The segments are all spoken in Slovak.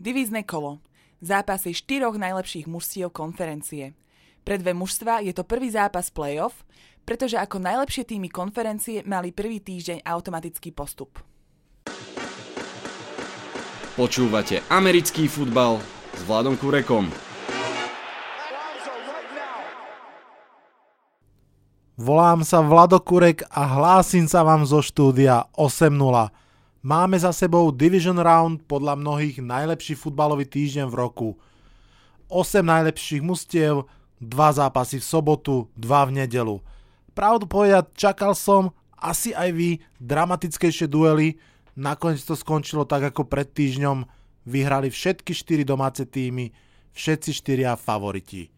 Divízne kolo. Zápasy štyroch najlepších mužstiev konferencie. Pre dve mužstva je to prvý zápas playoff, pretože ako najlepšie týmy konferencie mali prvý týždeň automatický postup. Počúvate americký futbal s Vladom Kurekom. Volám sa Vlado Kurek a hlásim sa vám zo štúdia 8.0. Máme za sebou Division Round podľa mnohých najlepší futbalový týždeň v roku. 8 najlepších mustiev, 2 zápasy v sobotu, 2 v nedelu. Pravdu povedať, čakal som, asi aj vy, dramatickejšie duely. Nakoniec to skončilo tak ako pred týždňom. Vyhrali všetky 4 domáce týmy, všetci 4 favoriti.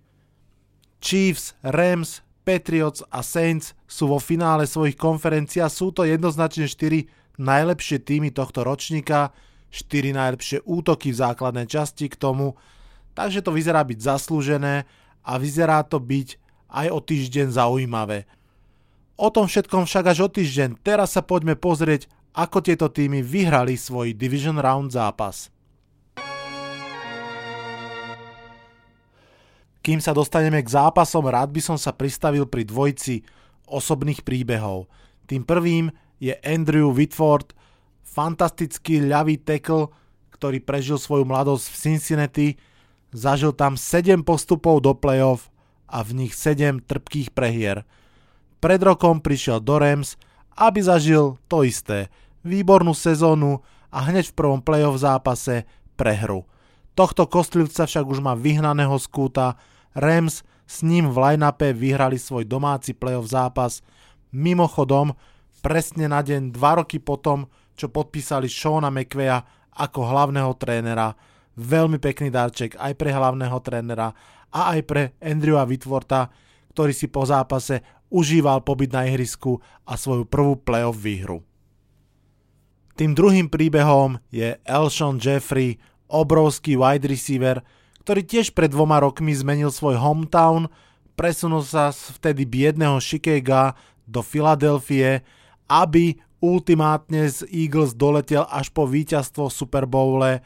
Chiefs, Rams, Patriots a Saints sú vo finále svojich konferencií a sú to jednoznačne 4 najlepšie týmy tohto ročníka, 4 najlepšie útoky v základnej časti k tomu, takže to vyzerá byť zaslúžené a vyzerá to byť aj o týždeň zaujímavé. O tom všetkom však až o týždeň, teraz sa poďme pozrieť, ako tieto týmy vyhrali svoj Division Round zápas. Kým sa dostaneme k zápasom, rád by som sa pristavil pri dvojci osobných príbehov. Tým prvým je Andrew Whitford, fantastický ľavý tackle, ktorý prežil svoju mladosť v Cincinnati, zažil tam 7 postupov do playoff a v nich 7 trpkých prehier. Pred rokom prišiel do Rams, aby zažil to isté, výbornú sezónu a hneď v prvom playoff zápase prehru. Tohto kostlivca však už má vyhnaného skúta, Rams s ním v line-upe vyhrali svoj domáci playoff zápas. Mimochodom, presne na deň dva roky potom, čo podpísali Shona McVeya ako hlavného trénera. Veľmi pekný darček aj pre hlavného trénera a aj pre Andrewa Whitworta, ktorý si po zápase užíval pobyt na ihrisku a svoju prvú playoff výhru. Tým druhým príbehom je Elshon Jeffrey, obrovský wide receiver, ktorý tiež pred dvoma rokmi zmenil svoj hometown, presunul sa z vtedy biedného Chicaga do Filadelfie, aby ultimátne z Eagles doletel až po víťazstvo v Super Bowle.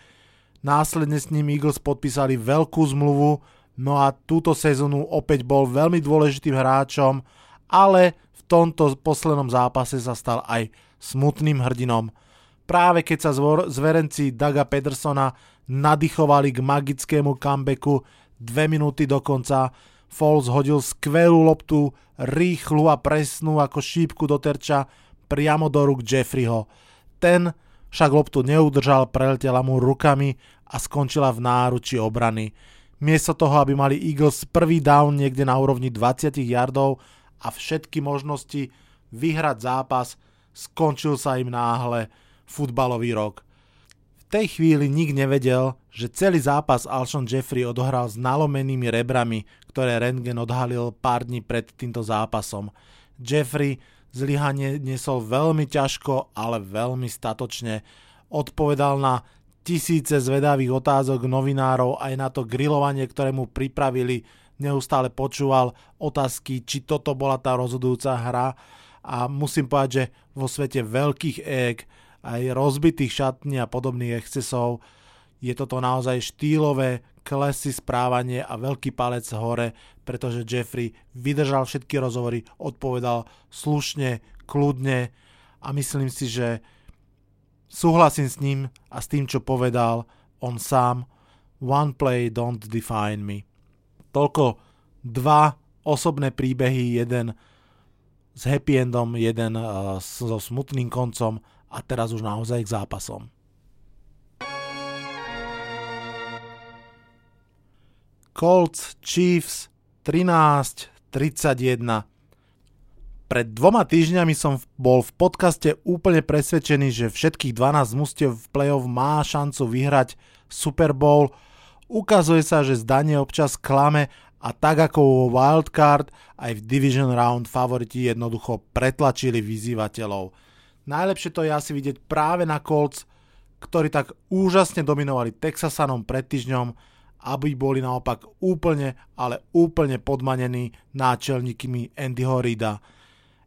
Následne s ním Eagles podpísali veľkú zmluvu, no a túto sezónu opäť bol veľmi dôležitým hráčom, ale v tomto poslednom zápase sa stal aj smutným hrdinom. Práve keď sa zverenci Daga Pedersona nadýchovali k magickému comebacku dve minúty do konca, Foles hodil skvelú loptu, rýchlu a presnú ako šípku do terča priamo do rúk Jeffreyho. Ten však loptu neudržal, preletela mu rukami a skončila v náruči obrany. Miesto toho, aby mali Eagles prvý down niekde na úrovni 20 yardov a všetky možnosti vyhrať zápas, skončil sa im náhle futbalový rok. V tej chvíli nik nevedel, že celý zápas Alshon Jeffrey odohral s nalomenými rebrami, ktoré Rentgen odhalil pár dní pred týmto zápasom. Jeffrey Zlyhanie nesol veľmi ťažko, ale veľmi statočne. Odpovedal na tisíce zvedavých otázok novinárov aj na to grilovanie, ktoré mu pripravili. Neustále počúval otázky, či toto bola tá rozhodujúca hra. A musím povedať, že vo svete veľkých ék, aj rozbitých šatní a podobných excesov, je toto naozaj štýlové, klesy správanie a veľký palec hore, pretože Jeffrey vydržal všetky rozhovory, odpovedal slušne, kľudne a myslím si, že súhlasím s ním a s tým, čo povedal on sám. One play don't define me. Toľko dva osobné príbehy, jeden s happy endom, jeden uh, so smutným koncom a teraz už naozaj k zápasom. Colts Chiefs 13-31. Pred dvoma týždňami som bol v podcaste úplne presvedčený, že všetkých 12 mustiev v playoff má šancu vyhrať Super Bowl. Ukazuje sa, že zdanie občas klame a tak ako vo Wildcard aj v Division Round favoriti jednoducho pretlačili vyzývateľov. Najlepšie to je asi vidieť práve na Colts, ktorí tak úžasne dominovali Texasanom pred týždňom aby boli naopak úplne, ale úplne podmanení náčelníkmi Andyho Reida.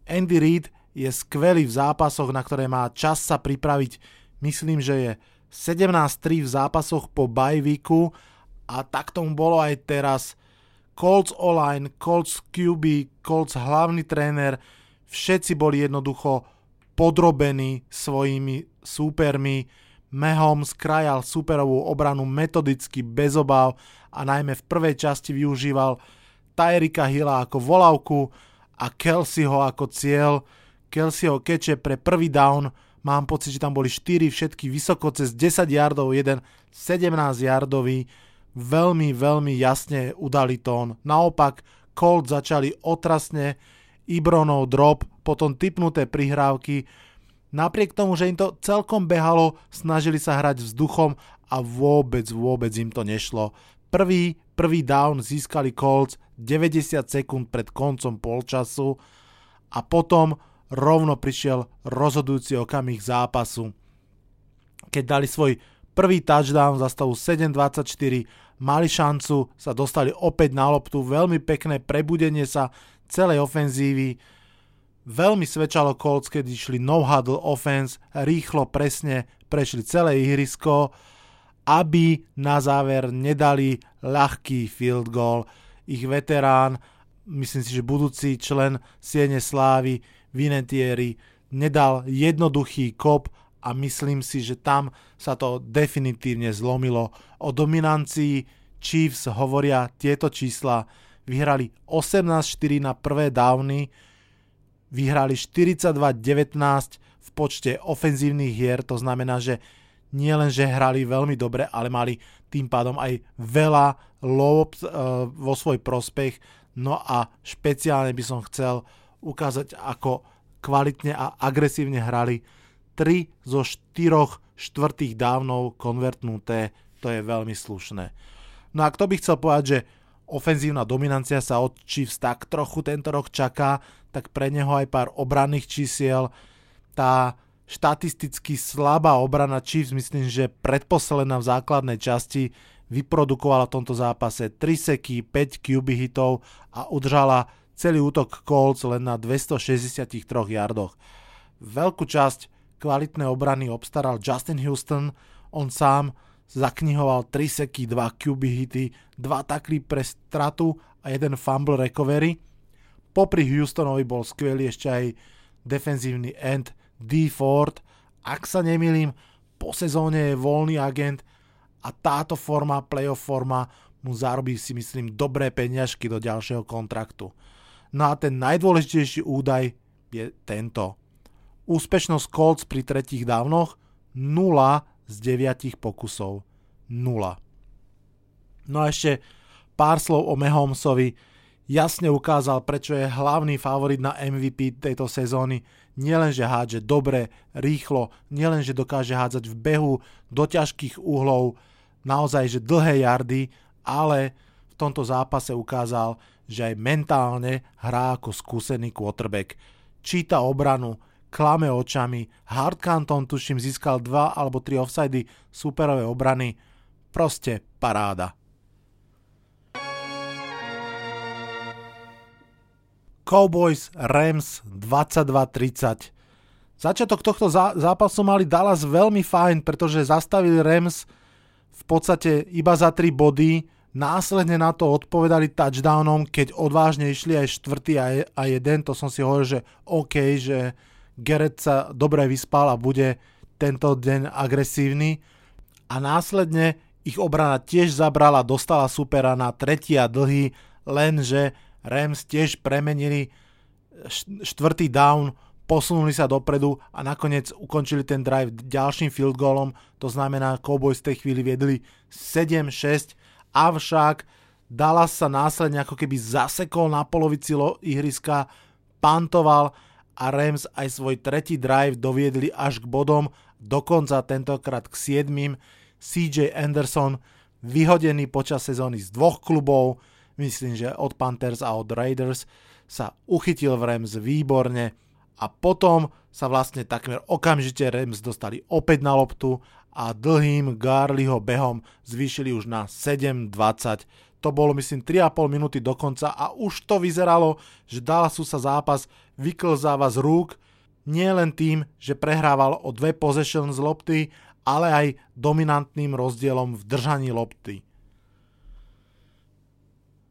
Andy Reid je skvelý v zápasoch, na ktoré má čas sa pripraviť. Myslím, že je 17-3 v zápasoch po bajviku a tak tomu bolo aj teraz. Colts online, Colts QB, Colts hlavný tréner, všetci boli jednoducho podrobení svojimi súpermi. Mehom skrajal superovú obranu metodicky, bez obav a najmä v prvej časti využíval Tyrika Hilla ako volavku a Kelseyho ako cieľ. Kelseyho keče pre prvý down, mám pocit, že tam boli 4 všetky vysoko cez 10 yardov, jeden 17 yardový veľmi, veľmi jasne udali tón. Naopak, Colt začali otrasne, Ibronov drop, potom typnuté prihrávky. Napriek tomu, že im to celkom behalo, snažili sa hrať vzduchom a vôbec, vôbec im to nešlo. Prvý, prvý down získali Colts 90 sekúnd pred koncom polčasu a potom rovno prišiel rozhodujúci okamih zápasu. Keď dali svoj prvý touchdown za stavu 7-24, mali šancu, sa dostali opäť na loptu, veľmi pekné prebudenie sa celej ofenzívy, veľmi svedčalo Colts, keď išli no-huddle offense, rýchlo, presne prešli celé ihrisko, aby na záver nedali ľahký field goal. Ich veterán, myslím si, že budúci člen Siene Slávy, Vinetieri, nedal jednoduchý kop a myslím si, že tam sa to definitívne zlomilo. O dominancii Chiefs hovoria tieto čísla. Vyhrali 18-4 na prvé downy, vyhrali 42-19 v počte ofenzívnych hier, to znamená, že nie len, že hrali veľmi dobre, ale mali tým pádom aj veľa lob uh, vo svoj prospech. No a špeciálne by som chcel ukázať, ako kvalitne a agresívne hrali 3 zo 4 štvrtých dávnov konvertnuté, to je veľmi slušné. No a kto by chcel povedať, že ofenzívna dominancia sa od Chiefs tak trochu tento rok čaká, tak pre neho aj pár obranných čísiel. Tá štatisticky slabá obrana Chiefs, myslím, že predposledná v základnej časti vyprodukovala v tomto zápase 3 seky, 5 QB hitov a udržala celý útok Colts len na 263 yardoch. Veľkú časť kvalitné obrany obstaral Justin Houston, on sám zaknihoval 3 seky, 2 QB hity, 2 takly pre stratu a jeden fumble recovery. Popri Houstonovi bol skvelý ešte aj defenzívny end D. Ford. Ak sa nemýlim, po sezóne je voľný agent a táto forma, playoff forma, mu zarobí si myslím dobré peniažky do ďalšieho kontraktu. No a ten najdôležitejší údaj je tento. Úspešnosť Colts pri tretích dávnoch 0 z 9 pokusov. 0. No a ešte pár slov o Mahomsovi. Jasne ukázal, prečo je hlavný favorit na MVP tejto sezóny. Nielen, že hádže dobre, rýchlo, nielen, že dokáže hádzať v behu do ťažkých uhlov, naozaj, že dlhé jardy, ale v tomto zápase ukázal, že aj mentálne hrá ako skúsený quarterback. Číta obranu, klame očami. Hard Canton, tuším, získal dva alebo tri offsidy superové obrany. Proste paráda. Cowboys Rams 22-30. Začiatok tohto zápasu mali Dallas veľmi fajn, pretože zastavili Rams v podstate iba za 3 body. Následne na to odpovedali touchdownom, keď odvážne išli aj štvrtý a jeden. To som si hovoril, že OK, že Gerrit sa dobre vyspal a bude tento deň agresívny. A následne ich obrana tiež zabrala, dostala supera na tretí a dlhý, lenže Rams tiež premenili štvrtý down, posunuli sa dopredu a nakoniec ukončili ten drive ďalším field goalom, to znamená Cowboys v tej chvíli viedli 7-6, avšak Dallas sa následne ako keby zasekol na polovici ihriska, pantoval a Rams aj svoj tretí drive doviedli až k bodom, dokonca tentokrát k 7. CJ Anderson vyhodený počas sezóny z dvoch klubov, myslím, že od Panthers a od Raiders, sa uchytil v Rams výborne a potom sa vlastne takmer okamžite Rams dostali opäť na loptu a dlhým Garliho behom zvýšili už na 7-20 to bolo myslím 3,5 minúty do konca a už to vyzeralo, že Dallasu sa zápas vyklzáva z rúk, nie len tým, že prehrával o dve possession z lopty, ale aj dominantným rozdielom v držaní lopty.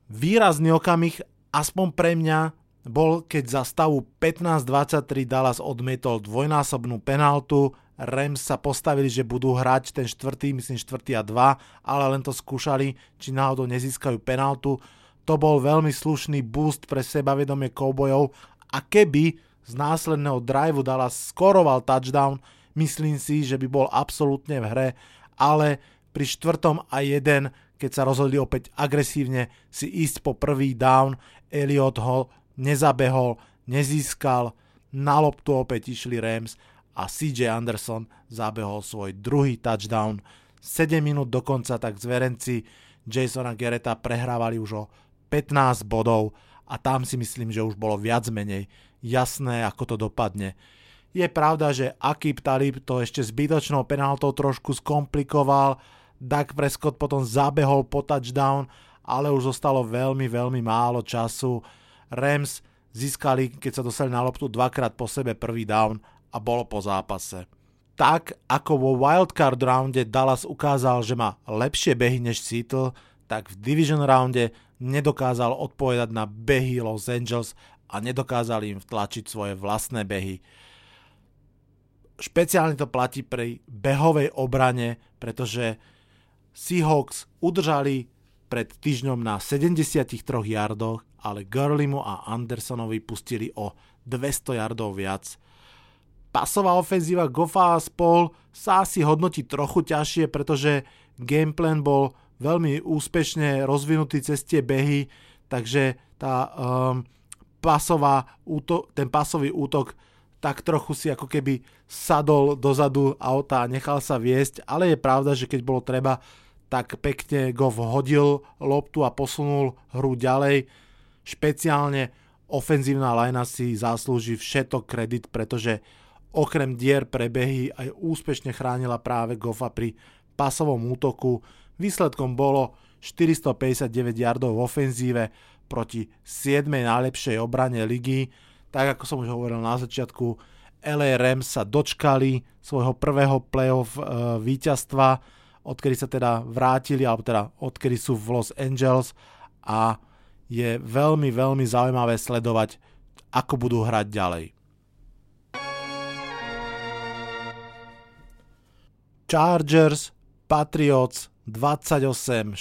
Výrazný okamih, aspoň pre mňa, bol, keď za stavu 15-23 Dallas odmietol dvojnásobnú penaltu, Rams sa postavili, že budú hrať ten štvrtý, myslím štvrtý a dva, ale len to skúšali, či náhodou nezískajú penaltu. To bol veľmi slušný boost pre sebavedomie koubojov a keby z následného driveu Dallas skoroval touchdown, myslím si, že by bol absolútne v hre, ale pri štvrtom a jeden, keď sa rozhodli opäť agresívne si ísť po prvý down, Elliot ho nezabehol, nezískal, na loptu opäť išli Rams a CJ Anderson zabehol svoj druhý touchdown. 7 minút do konca tak zverenci Jasona Gereta prehrávali už o 15 bodov a tam si myslím, že už bolo viac menej jasné, ako to dopadne. Je pravda, že Akib Talib to ešte zbytočnou penáltou trošku skomplikoval, Dak Prescott potom zabehol po touchdown, ale už zostalo veľmi, veľmi málo času. Rams získali, keď sa dostali na loptu dvakrát po sebe prvý down a bolo po zápase. Tak ako vo wildcard rounde Dallas ukázal, že má lepšie behy než Seattle, tak v division rounde nedokázal odpovedať na behy Los Angeles a nedokázali im vtlačiť svoje vlastné behy. Špeciálne to platí pri behovej obrane, pretože Seahawks udržali pred týždňom na 73 yardoch, ale Gurlimu a Andersonovi pustili o 200 yardov viac. Pasová ofenzíva Goffa a spol sa asi hodnotí trochu ťažšie, pretože gameplan bol veľmi úspešne rozvinutý cez tie behy, takže tá um, pasová úto- ten pasový útok tak trochu si ako keby sadol dozadu auta a nechal sa viesť, ale je pravda, že keď bolo treba, tak pekne Goff hodil loptu a posunul hru ďalej. Špeciálne ofenzívna linea si zaslúži všetok kredit, pretože okrem dier prebehy aj úspešne chránila práve Goffa pri pasovom útoku. Výsledkom bolo 459 yardov v ofenzíve proti 7. najlepšej obrane ligy. Tak ako som už hovoril na začiatku, LA Rams sa dočkali svojho prvého playoff e, víťazstva odkedy sa teda vrátili, alebo teda odkedy sú v Los Angeles a je veľmi, veľmi zaujímavé sledovať, ako budú hrať ďalej. Chargers, Patriots 28-41.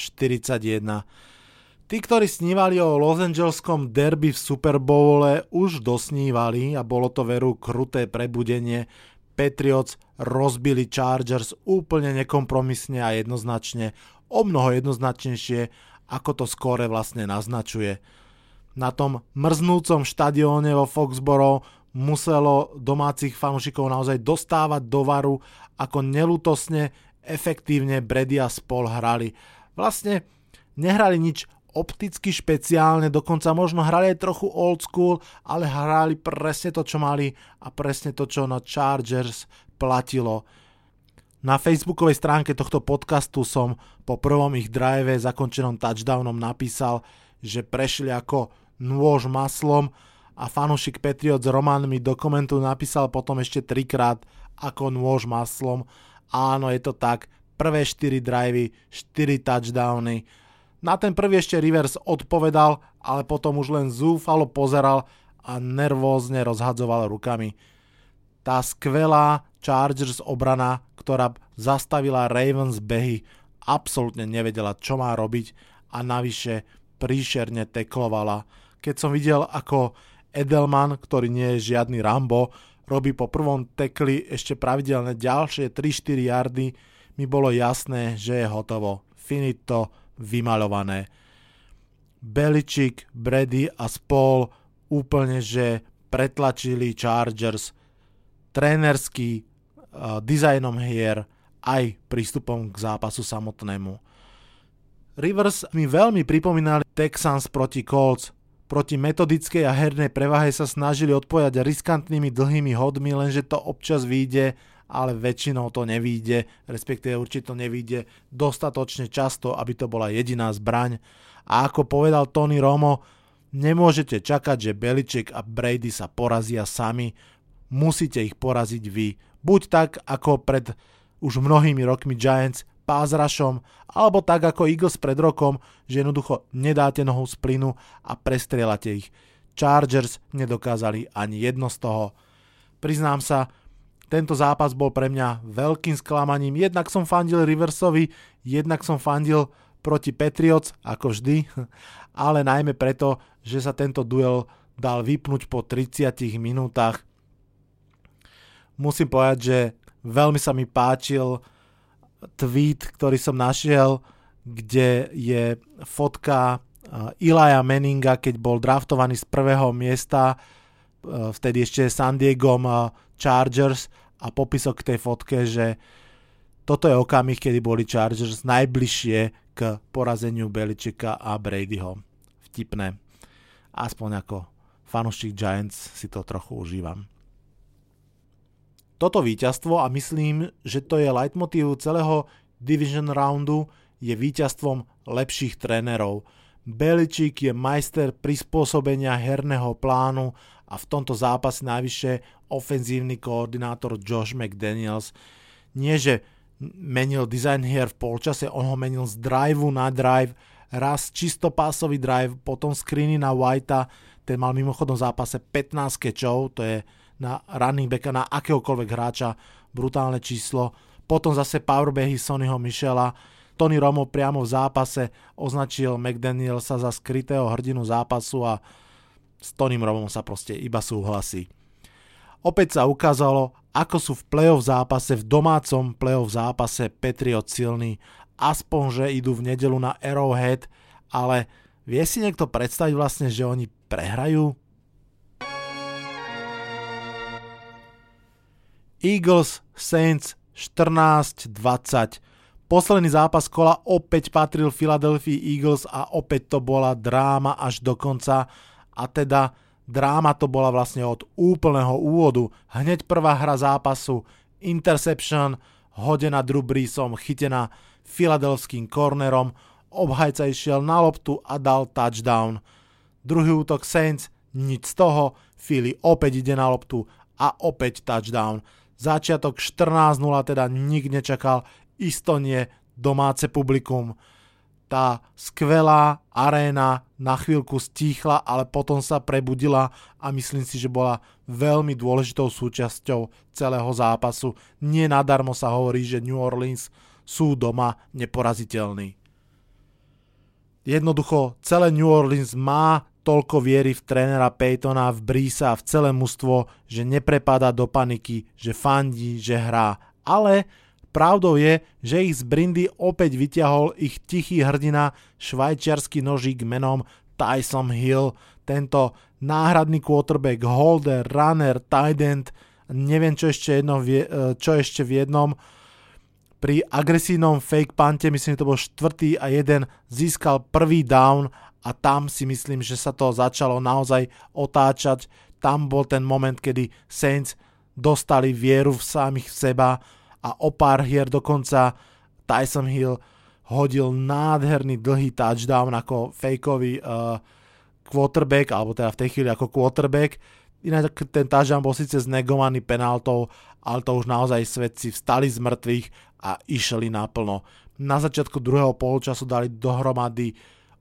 Tí, ktorí snívali o Los Angeleskom derby v Super Bowle, už dosnívali a bolo to veru kruté prebudenie Patriots rozbili Chargers úplne nekompromisne a jednoznačne, o mnoho jednoznačnejšie, ako to skóre vlastne naznačuje. Na tom mrznúcom štadióne vo Foxboro muselo domácich fanúšikov naozaj dostávať do varu, ako nelutosne efektívne Brady a spol hrali. Vlastne nehrali nič opticky špeciálne, dokonca možno hrali aj trochu old school, ale hrali presne to, čo mali a presne to, čo na Chargers platilo. Na facebookovej stránke tohto podcastu som po prvom ich drive zakončenom touchdownom napísal, že prešli ako nôž maslom a fanúšik Patriot z Roman mi do komentu napísal potom ešte trikrát ako nôž maslom. Áno, je to tak. Prvé 4 drivey, 4 touchdowny na ten prvý ešte Rivers odpovedal, ale potom už len zúfalo pozeral a nervózne rozhadzoval rukami. Tá skvelá Chargers obrana, ktorá zastavila Ravens behy, absolútne nevedela, čo má robiť a navyše príšerne teklovala. Keď som videl, ako Edelman, ktorý nie je žiadny Rambo, robí po prvom tekli ešte pravidelne ďalšie 3-4 yardy, mi bolo jasné, že je hotovo. Finito, vymaľované. Beličik, Brady a spol úplne, že pretlačili Chargers trénerský uh, dizajnom hier aj prístupom k zápasu samotnému. Rivers mi veľmi pripomínali Texans proti Colts. Proti metodickej a hernej prevahe sa snažili odpovedať riskantnými dlhými hodmi, lenže to občas vyjde ale väčšinou to nevíde, respektíve určite to nevíde dostatočne často, aby to bola jediná zbraň. A ako povedal Tony Romo, nemôžete čakať, že Beliček a Brady sa porazia sami, musíte ich poraziť vy. Buď tak, ako pred už mnohými rokmi Giants pázrašom, alebo tak ako Eagles pred rokom, že jednoducho nedáte nohu z plynu a prestrelate ich. Chargers nedokázali ani jedno z toho. Priznám sa, tento zápas bol pre mňa veľkým sklamaním. Jednak som fandil Riversovi, jednak som fandil proti Patriots, ako vždy, ale najmä preto, že sa tento duel dal vypnúť po 30 minútach. Musím povedať, že veľmi sa mi páčil tweet, ktorý som našiel, kde je fotka Ilaja Meninga, keď bol draftovaný z prvého miesta, vtedy ešte San Diego Chargers a popisok k tej fotke, že toto je okamih, kedy boli Chargers najbližšie k porazeniu Beličeka a Bradyho. Vtipné. Aspoň ako fanúšik Giants si to trochu užívam. Toto víťazstvo, a myslím, že to je leitmotív celého division roundu, je víťazstvom lepších trénerov. Beličík je majster prispôsobenia herného plánu a v tomto zápase najvyššie ofenzívny koordinátor Josh McDaniels. Nie, že menil design hier v polčase, on ho menil z driveu na drive, raz čisto pásový drive, potom screeny na Whitea, ten mal mimochodom v zápase 15 kečov, to je na running backa, na akéhokoľvek hráča, brutálne číslo. Potom zase powerbehy Sonnyho Michela. Tony Romo priamo v zápase označil McDanielsa za skrytého hrdinu zápasu a s Tonym Romom sa proste iba súhlasí. Opäť sa ukázalo, ako sú v playoff zápase, v domácom playoff zápase Patriot silní, aspoň, že idú v nedelu na Arrowhead, ale vie si niekto predstaviť vlastne, že oni prehrajú? Eagles Saints 14-20. Posledný zápas kola opäť patril Philadelphia Eagles a opäť to bola dráma až do konca a teda dráma to bola vlastne od úplného úvodu. Hneď prvá hra zápasu, interception, hodená Drew Breesom, chytená filadelským cornerom, obhajca išiel na loptu a dal touchdown. Druhý útok Saints, nič z toho, Philly opäť ide na loptu a opäť touchdown. Začiatok 14.0 teda nik nečakal, isto nie domáce publikum. Tá skvelá aréna na chvíľku stíchla, ale potom sa prebudila a myslím si, že bola veľmi dôležitou súčasťou celého zápasu. Nie nadarmo sa hovorí, že New Orleans sú doma neporaziteľní. Jednoducho celé New Orleans má toľko viery v trénera Peytona, v Brisa a v celé mužstvo, že neprepada do paniky, že fandí, že hrá. Ale pravdou je, že ich z Brindy opäť vyťahol ich tichý hrdina, švajčiarsky nožík menom Tyson Hill, tento náhradný quarterback, holder, runner, tight end, neviem čo ešte, jedno, e, čo ešte v jednom, pri agresívnom fake pante, myslím, že to bol štvrtý a jeden, získal prvý down a tam si myslím, že sa to začalo naozaj otáčať. Tam bol ten moment, kedy Saints dostali vieru v samých seba a o pár hier dokonca Tyson Hill hodil nádherný dlhý touchdown ako fejkový uh, quarterback, alebo teda v tej chvíli ako quarterback. Inak ten touchdown bol síce znegovaný penáltou, ale to už naozaj svedci vstali z mŕtvych a išli naplno. Na začiatku druhého polčasu dali dohromady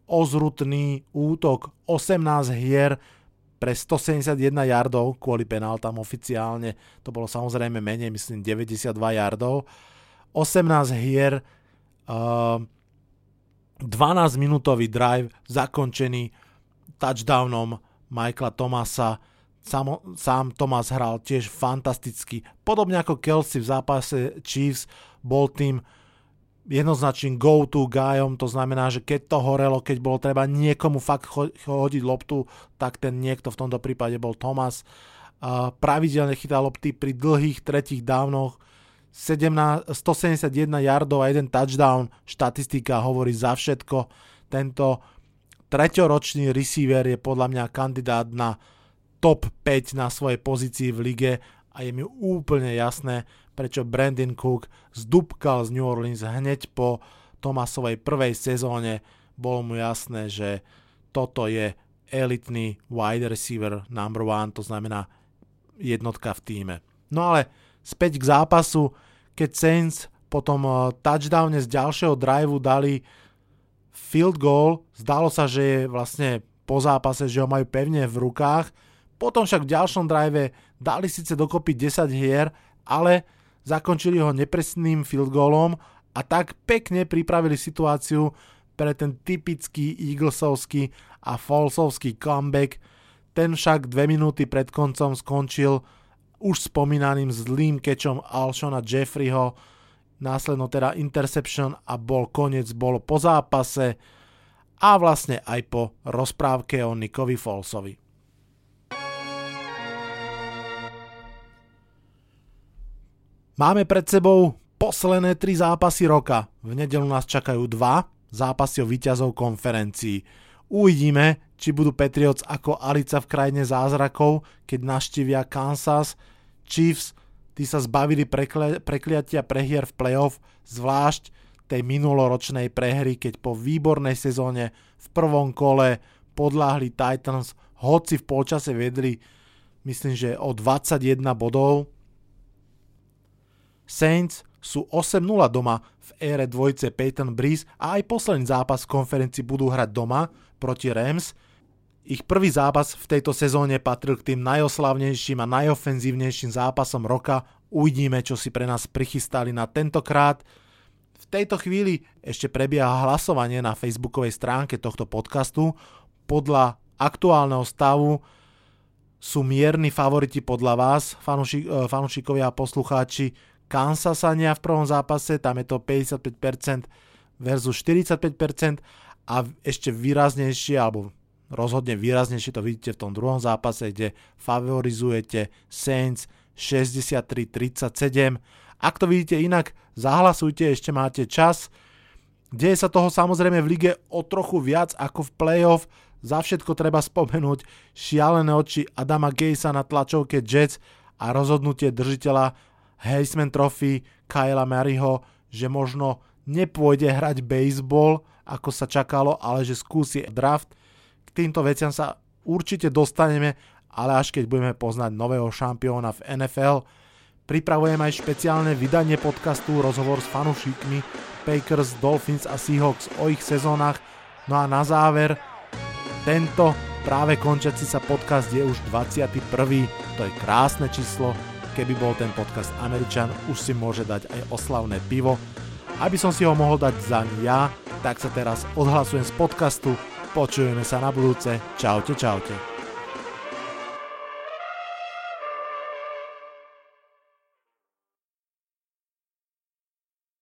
ozrutný útok 18 hier pre 171 yardov kvôli penáltam oficiálne. To bolo samozrejme menej, myslím 92 yardov. 18 hier, uh, 12 minútový drive zakončený touchdownom Michaela Tomasa. Sam, sám Tomas hral tiež fantasticky. Podobne ako Kelsey v zápase Chiefs bol tým jednoznačným go-to guyom, to znamená, že keď to horelo, keď bolo treba niekomu fakt hodiť loptu, tak ten niekto v tomto prípade bol Thomas. Pravidelne chytal lopty pri dlhých tretích dávnoch, 17, 171 yardov a jeden touchdown, štatistika hovorí za všetko. Tento treťoročný receiver je podľa mňa kandidát na top 5 na svojej pozícii v lige a je mi úplne jasné, prečo Brandon Cook zdúbkal z New Orleans hneď po Tomasovej prvej sezóne. Bolo mu jasné, že toto je elitný wide receiver number one, to znamená jednotka v týme. No ale späť k zápasu, keď Saints potom eh, touchdowne z ďalšieho driveu dali field goal, zdalo sa, že je vlastne po zápase, že ho majú pevne v rukách, potom však v ďalšom drive dali síce dokopy 10 hier, ale zakončili ho nepresným field goalom a tak pekne pripravili situáciu pre ten typický Eaglesovský a Fallsovský comeback. Ten však dve minúty pred koncom skončil už spomínaným zlým kečom Alshona Jeffreyho, následno teda interception a bol koniec, bolo po zápase a vlastne aj po rozprávke o Nickovi Fallsovi. Máme pred sebou posledné tri zápasy roka. V nedelu nás čakajú dva zápasy o víťazov konferencií. Uvidíme, či budú Patriots ako Alica v krajine zázrakov, keď naštívia Kansas. Chiefs, tí sa zbavili prekle- prekliatia prehier v playoff, zvlášť tej minuloročnej prehry, keď po výbornej sezóne v prvom kole podláhli Titans, hoci v polčase vedli, myslím, že o 21 bodov. Saints sú 8-0 doma v ére dvojce Peyton Breeze a aj posledný zápas v konferencii budú hrať doma proti Rams. Ich prvý zápas v tejto sezóne patril k tým najoslavnejším a najofenzívnejším zápasom roka. Uvidíme, čo si pre nás prichystali na tentokrát. V tejto chvíli ešte prebieha hlasovanie na facebookovej stránke tohto podcastu. Podľa aktuálneho stavu sú mierni favoriti podľa vás, eh, fanúšikovia a poslucháči, Kansasania v prvom zápase, tam je to 55% versus 45% a ešte výraznejšie, alebo rozhodne výraznejšie to vidíte v tom druhom zápase, kde favorizujete Saints 63-37. Ak to vidíte inak, zahlasujte, ešte máte čas. Deje sa toho samozrejme v lige o trochu viac ako v playoff. Za všetko treba spomenúť šialené oči Adama Gejsa na tlačovke Jets a rozhodnutie držiteľa Heisman Trophy Kyla Maryho, že možno nepôjde hrať baseball, ako sa čakalo, ale že skúsi draft. K týmto veciam sa určite dostaneme, ale až keď budeme poznať nového šampióna v NFL. Pripravujem aj špeciálne vydanie podcastu rozhovor s fanúšikmi Packers, Dolphins a Seahawks o ich sezónach. No a na záver, tento práve končiaci sa podcast je už 21. To je krásne číslo, keby bol ten podcast Američan, už si môže dať aj oslavné pivo. Aby som si ho mohol dať za ja, tak sa teraz odhlasujem z podcastu. Počujeme sa na budúce. Čaute, čaute.